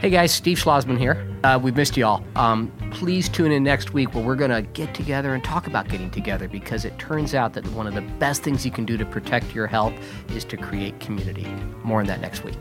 Hey guys, Steve Schlossman here. Uh, we've missed you all. Um, please tune in next week where we're going to get together and talk about getting together because it turns out that one of the best things you can do to protect your health is to create community. More on that next week.